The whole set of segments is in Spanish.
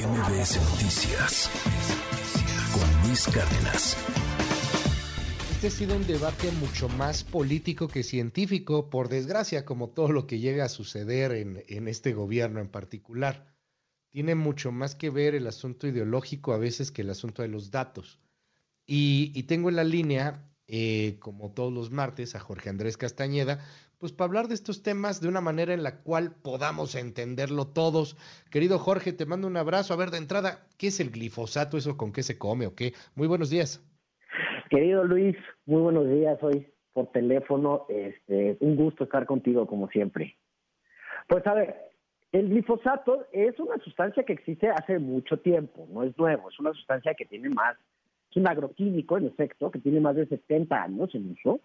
MBS Noticias con Luis Cárdenas. Este ha sido un debate mucho más político que científico, por desgracia, como todo lo que llega a suceder en, en este gobierno en particular. Tiene mucho más que ver el asunto ideológico a veces que el asunto de los datos. Y, tengo en la línea, eh, como todos los martes, a Jorge Andrés Castañeda, pues para hablar de estos temas de una manera en la cual podamos entenderlo todos. Querido Jorge, te mando un abrazo. A ver, de entrada, ¿qué es el glifosato? ¿Eso con qué se come o qué? Muy buenos días. Querido Luis, muy buenos días hoy por teléfono. Este, un gusto estar contigo como siempre. Pues a ver, el glifosato es una sustancia que existe hace mucho tiempo, no es nuevo, es una sustancia que tiene más, es un agroquímico en efecto, que tiene más de 70 años en uso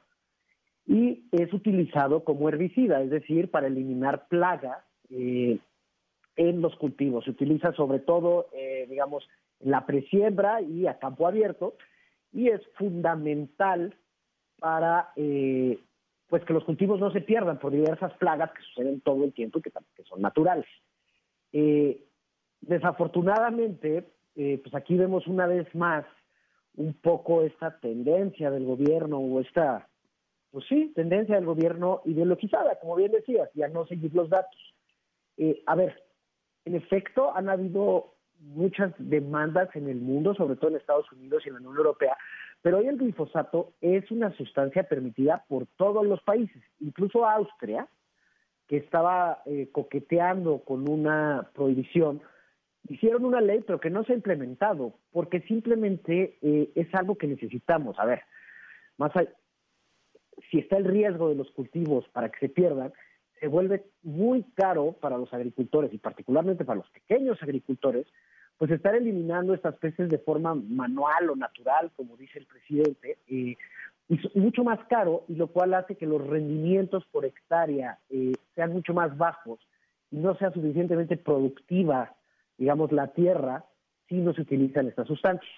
y es utilizado como herbicida, es decir, para eliminar plagas eh, en los cultivos. Se utiliza sobre todo, eh, digamos, en la presiembra y a campo abierto y es fundamental para eh, pues que los cultivos no se pierdan por diversas plagas que suceden todo el tiempo y que, que son naturales. Eh, desafortunadamente, pues aquí vemos una vez más un poco esta tendencia del gobierno o esta pues sí, tendencia del gobierno ideologizada, como bien decías, y a no seguir los datos. Eh, a ver, en efecto, han habido muchas demandas en el mundo, sobre todo en Estados Unidos y en la Unión Europea, pero hoy el glifosato es una sustancia permitida por todos los países, incluso Austria, que estaba eh, coqueteando con una prohibición, hicieron una ley, pero que no se ha implementado, porque simplemente eh, es algo que necesitamos. A ver, más allá, si está el riesgo de los cultivos para que se pierdan, se vuelve muy caro para los agricultores y particularmente para los pequeños agricultores, pues estar eliminando estas especies de forma manual o natural, como dice el presidente, eh, es mucho más caro y lo cual hace que los rendimientos por hectárea eh, sean mucho más bajos y no sea suficientemente productiva, digamos, la tierra si no se utilizan estas sustancias.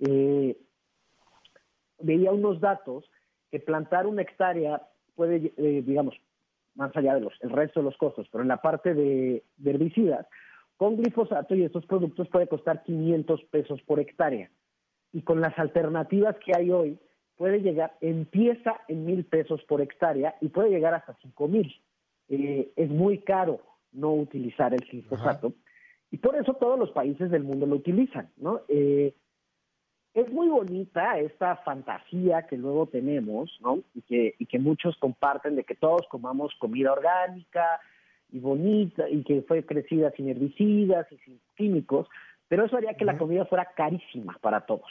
Eh, veía unos datos que plantar una hectárea puede, eh, digamos, más allá de los, el resto de los costos, pero en la parte de, de herbicidas, con glifosato y estos productos puede costar 500 pesos por hectárea. Y con las alternativas que hay hoy, puede llegar, empieza en mil pesos por hectárea y puede llegar hasta cinco mil. Eh, es muy caro no utilizar el glifosato. Ajá. Y por eso todos los países del mundo lo utilizan, ¿no? Eh, es muy bonita esta fantasía que luego tenemos, ¿no? Y que, y que muchos comparten de que todos comamos comida orgánica y bonita y que fue crecida sin herbicidas y sin químicos, pero eso haría que uh -huh. la comida fuera carísima para todos.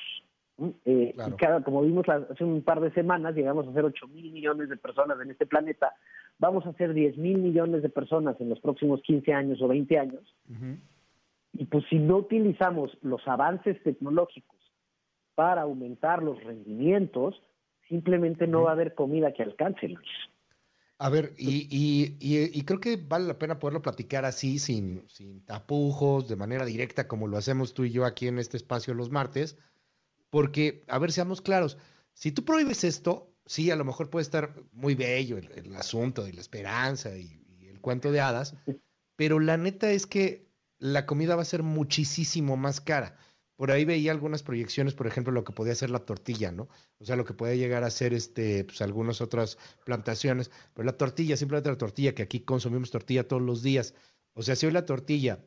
Eh, claro. Y cada, como vimos hace un par de semanas, llegamos a ser 8 mil millones de personas en este planeta, vamos a ser 10 mil millones de personas en los próximos 15 años o 20 años. Uh -huh. Y pues si no utilizamos los avances tecnológicos para aumentar los rendimientos, simplemente no va a haber comida que alcance, Luis. A ver, y, y, y, y, creo que vale la pena poderlo platicar así, sin, sin tapujos, de manera directa, como lo hacemos tú y yo aquí en este espacio los martes, porque, a ver, seamos claros, si tú prohíbes esto, sí, a lo mejor puede estar muy bello el, el asunto de la esperanza y, y el cuento de hadas, pero la neta es que la comida va a ser muchísimo más cara. Por ahí veía algunas proyecciones, por ejemplo, lo que podía ser la tortilla, ¿no? O sea, lo que puede llegar a ser este, pues algunas otras plantaciones, pero la tortilla, simplemente la tortilla, que aquí consumimos tortilla todos los días. O sea, si hoy la tortilla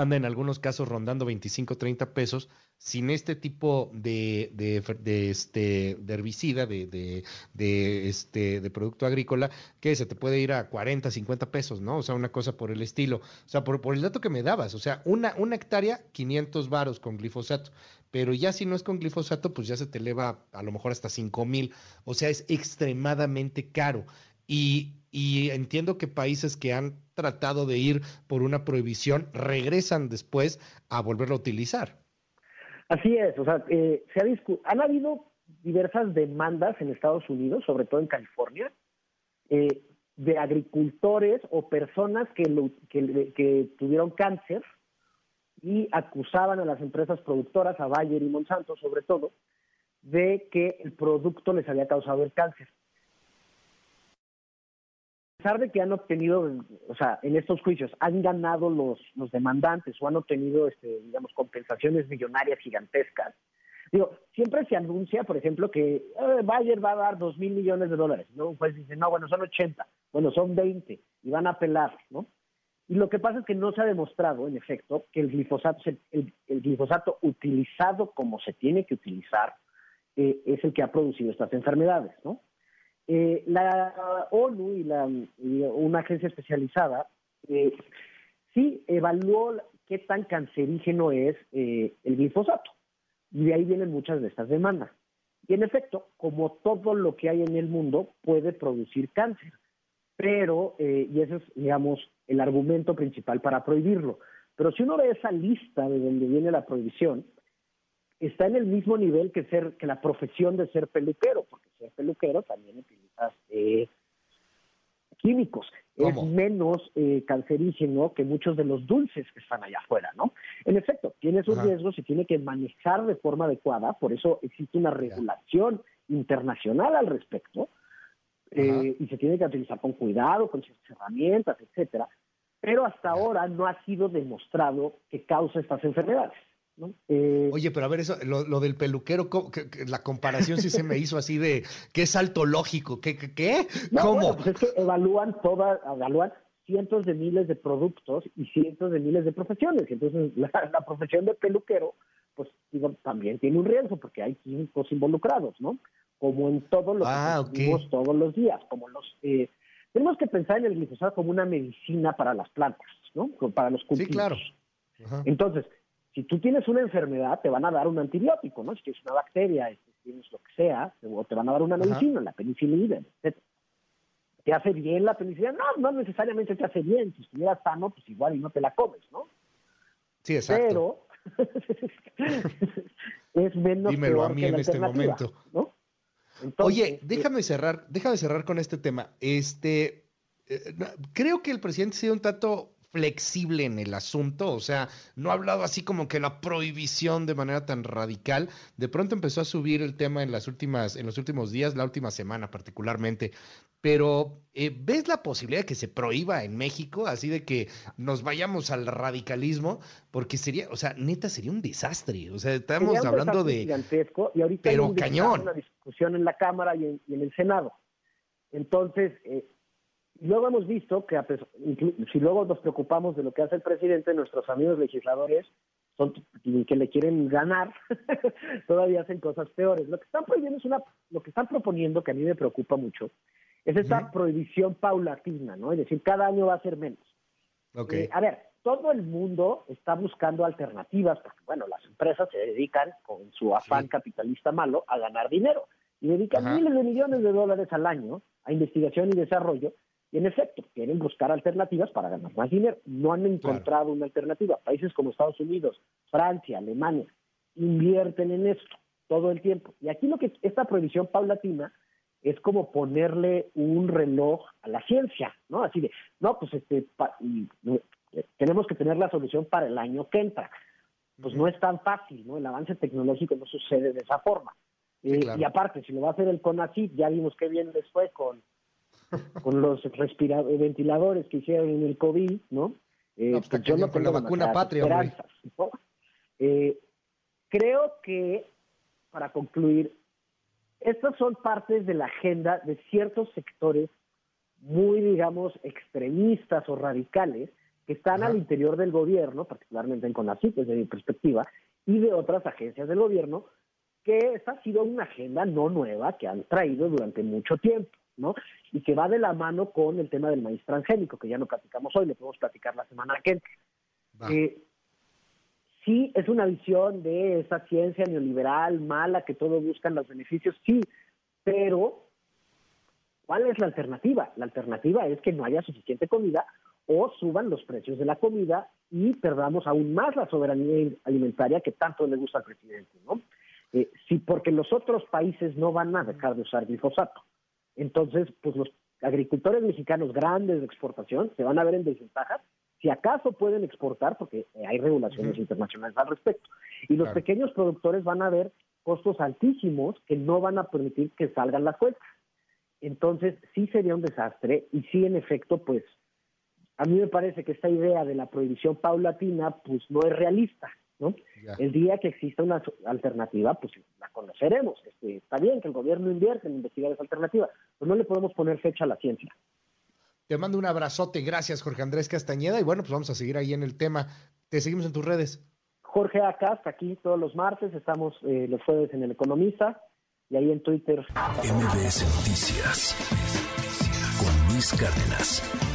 anda en algunos casos rondando 25, 30 pesos, sin este tipo de, este, de herbicida, de, de, de, este, de producto agrícola, que se te puede ir a 40, 50 pesos, ¿no? O sea, una cosa por el estilo. O sea, por, por el dato que me dabas, o sea, una, una hectárea, 500 varos con glifosato, pero ya si no es con glifosato, pues ya se te eleva a lo mejor hasta 5 mil, o sea, es extremadamente caro. Y, y entiendo que países que han tratado de ir por una prohibición regresan después a volverlo a utilizar. Así es, o sea, eh, se ha han habido diversas demandas en Estados Unidos, sobre todo en California, eh, de agricultores o personas que, tuvieron cáncer y acusaban a las empresas productoras, a Bayer y Monsanto sobre todo, de que el producto les había causado el cáncer. Pesar de que han obtenido, o sea, en estos juicios han ganado los, los demandantes o han obtenido, este, digamos, compensaciones millonarias gigantescas, digo, siempre se anuncia, por ejemplo, que eh, Bayer va a dar dos mil millones de dólares, ¿no? Un juez dice, no, bueno, son 80, bueno, son 20 y van a apelar, ¿no? Y lo que pasa es que no se ha demostrado, en efecto, que el glifosato, el, glifosato utilizado como se tiene que utilizar eh, es el que ha producido estas enfermedades, ¿no? Eh, la ONU y, la, una agencia especializada eh, sí evaluó qué tan cancerígeno es eh, el glifosato. Y de ahí vienen muchas de estas demandas. Y en efecto, como todo lo que hay en el mundo, puede producir cáncer. Pero, y ese es, digamos, el argumento principal para prohibirlo. Pero si uno ve esa lista de donde viene la prohibición, está en el mismo nivel que ser que la profesión de ser peluquero, porque ser peluquero también utilizas eh, químicos. Es menos eh, cancerígeno que muchos de los dulces que están allá afuera, ¿no? En efecto, tiene sus riesgos, se tiene que manejar de forma adecuada, por eso existe una regulación internacional al respecto, eh, y se tiene que utilizar con cuidado, con ciertas herramientas, etcétera, pero hasta ahora no ha sido demostrado que causa estas enfermedades. Eh, Oye, pero a ver, eso, lo, del peluquero, la comparación sí se me hizo así de que es alto lógico, ¿qué? qué, cómo pues es que evalúan todas, evalúan cientos de miles de productos y cientos de miles de profesiones. Entonces, la, profesión de peluquero, pues digo, también tiene un riesgo porque hay químicos involucrados, ¿no? Como en todo lo que ah, vemos todos los días, como los... Eh, tenemos que pensar en el glifosato como una medicina para las plantas, ¿no? Para los cultivos. Sí, claro. Entonces, si tú tienes una enfermedad, te van a dar un antibiótico, ¿no? Si tienes una bacteria, si tienes lo que sea, o te van a dar una medicina, la penicilina, etc. ¿Te hace bien la penicilina? No, no necesariamente te hace bien. Si estuvieras sano, pues igual y no te la comes, ¿no? Sí, exacto. Pero es menos Dímelo a mí en este momento. ¿no? Oye, eh, déjame cerrar, déjame cerrar con este tema. Este, eh, creo que el presidente ha sido un tanto flexible en el asunto, o sea, no ha hablado así como que la prohibición de manera tan radical. De pronto empezó a subir el tema en las últimas, en los últimos días, la última semana particularmente. Pero eh, ¿ves la posibilidad de que se prohíba en México, así de que nos vayamos al radicalismo? Porque sería, o sea, neta sería un desastre. O sea, estamos hablando de gigantesco y ahorita pero cañón. una discusión en la Cámara y en, y en el Senado. Entonces, eh, luego hemos visto que, si luego nos preocupamos de lo que hace el presidente, nuestros amigos legisladores son que le quieren ganar, todavía hacen cosas peores. Lo que están prohibiendo es una, lo que están proponiendo, que a mí me preocupa mucho, es esta prohibición paulatina, ¿no? Es decir, cada año va a ser menos. Okay. Eh, a ver, todo el mundo está buscando alternativas, porque bueno, las empresas se dedican con su afán capitalista malo a ganar dinero y dedican miles de millones de dólares al año a investigación y desarrollo y en efecto, quieren buscar alternativas para ganar más dinero. No han encontrado una alternativa. Países como Estados Unidos, Francia, Alemania, invierten en esto todo el tiempo. Y aquí lo que esta prohibición paulatina es como ponerle un reloj a la ciencia, ¿no? Así de, no, pues este, eh, tenemos que tener la solución para el año que entra. Pues no es tan fácil, ¿no? El avance tecnológico no sucede de esa forma. Eh, y aparte, si lo va a hacer el CONACYT, ya vimos qué bien les fue con con los ventiladores que hicieron en el COVID, ¿no? Eh, pues, pues yo no con la vacuna patria, eh, creo que, para concluir, estas son partes de la agenda de ciertos sectores muy, digamos, extremistas o radicales que están al interior del gobierno, particularmente en CONACYT, desde mi perspectiva, y de otras agencias del gobierno, que esta ha sido una agenda no nueva que han traído durante mucho tiempo. ¿No? Y que va de la mano con el tema del maíz transgénico, que ya no platicamos hoy, lo podemos platicar la semana que entra. Eh, sí, es una visión de esa ciencia neoliberal mala que todos buscan los beneficios, sí, pero ¿cuál es la alternativa? La alternativa es que no haya suficiente comida o suban los precios de la comida y perdamos aún más la soberanía alimentaria que tanto le gusta al presidente, ¿no? Eh, sí, porque los otros países no van a dejar de usar glifosato. Entonces, pues los agricultores mexicanos grandes de exportación se van a ver en desventaja si acaso pueden exportar, porque hay regulaciones internacionales al respecto. Y los pequeños productores van a ver costos altísimos que no van a permitir que salgan las cuentas. entonces sí sería un desastre y sí, en efecto, pues a mí me parece que esta idea de la prohibición paulatina pues no es realista, ¿no? El día que exista una alternativa, pues la conoceremos. Este, está bien que el gobierno invierte en investigar esa alternativa, pero no le podemos poner fecha a la ciencia. Te mando un abrazote, gracias Jorge Andrés Castañeda y bueno, pues vamos a seguir ahí en el tema. Te seguimos en tus redes. Jorge Acast, aquí todos los martes, estamos eh, los jueves en El Economista y ahí en Twitter. MBS Noticias con Luis Cárdenas.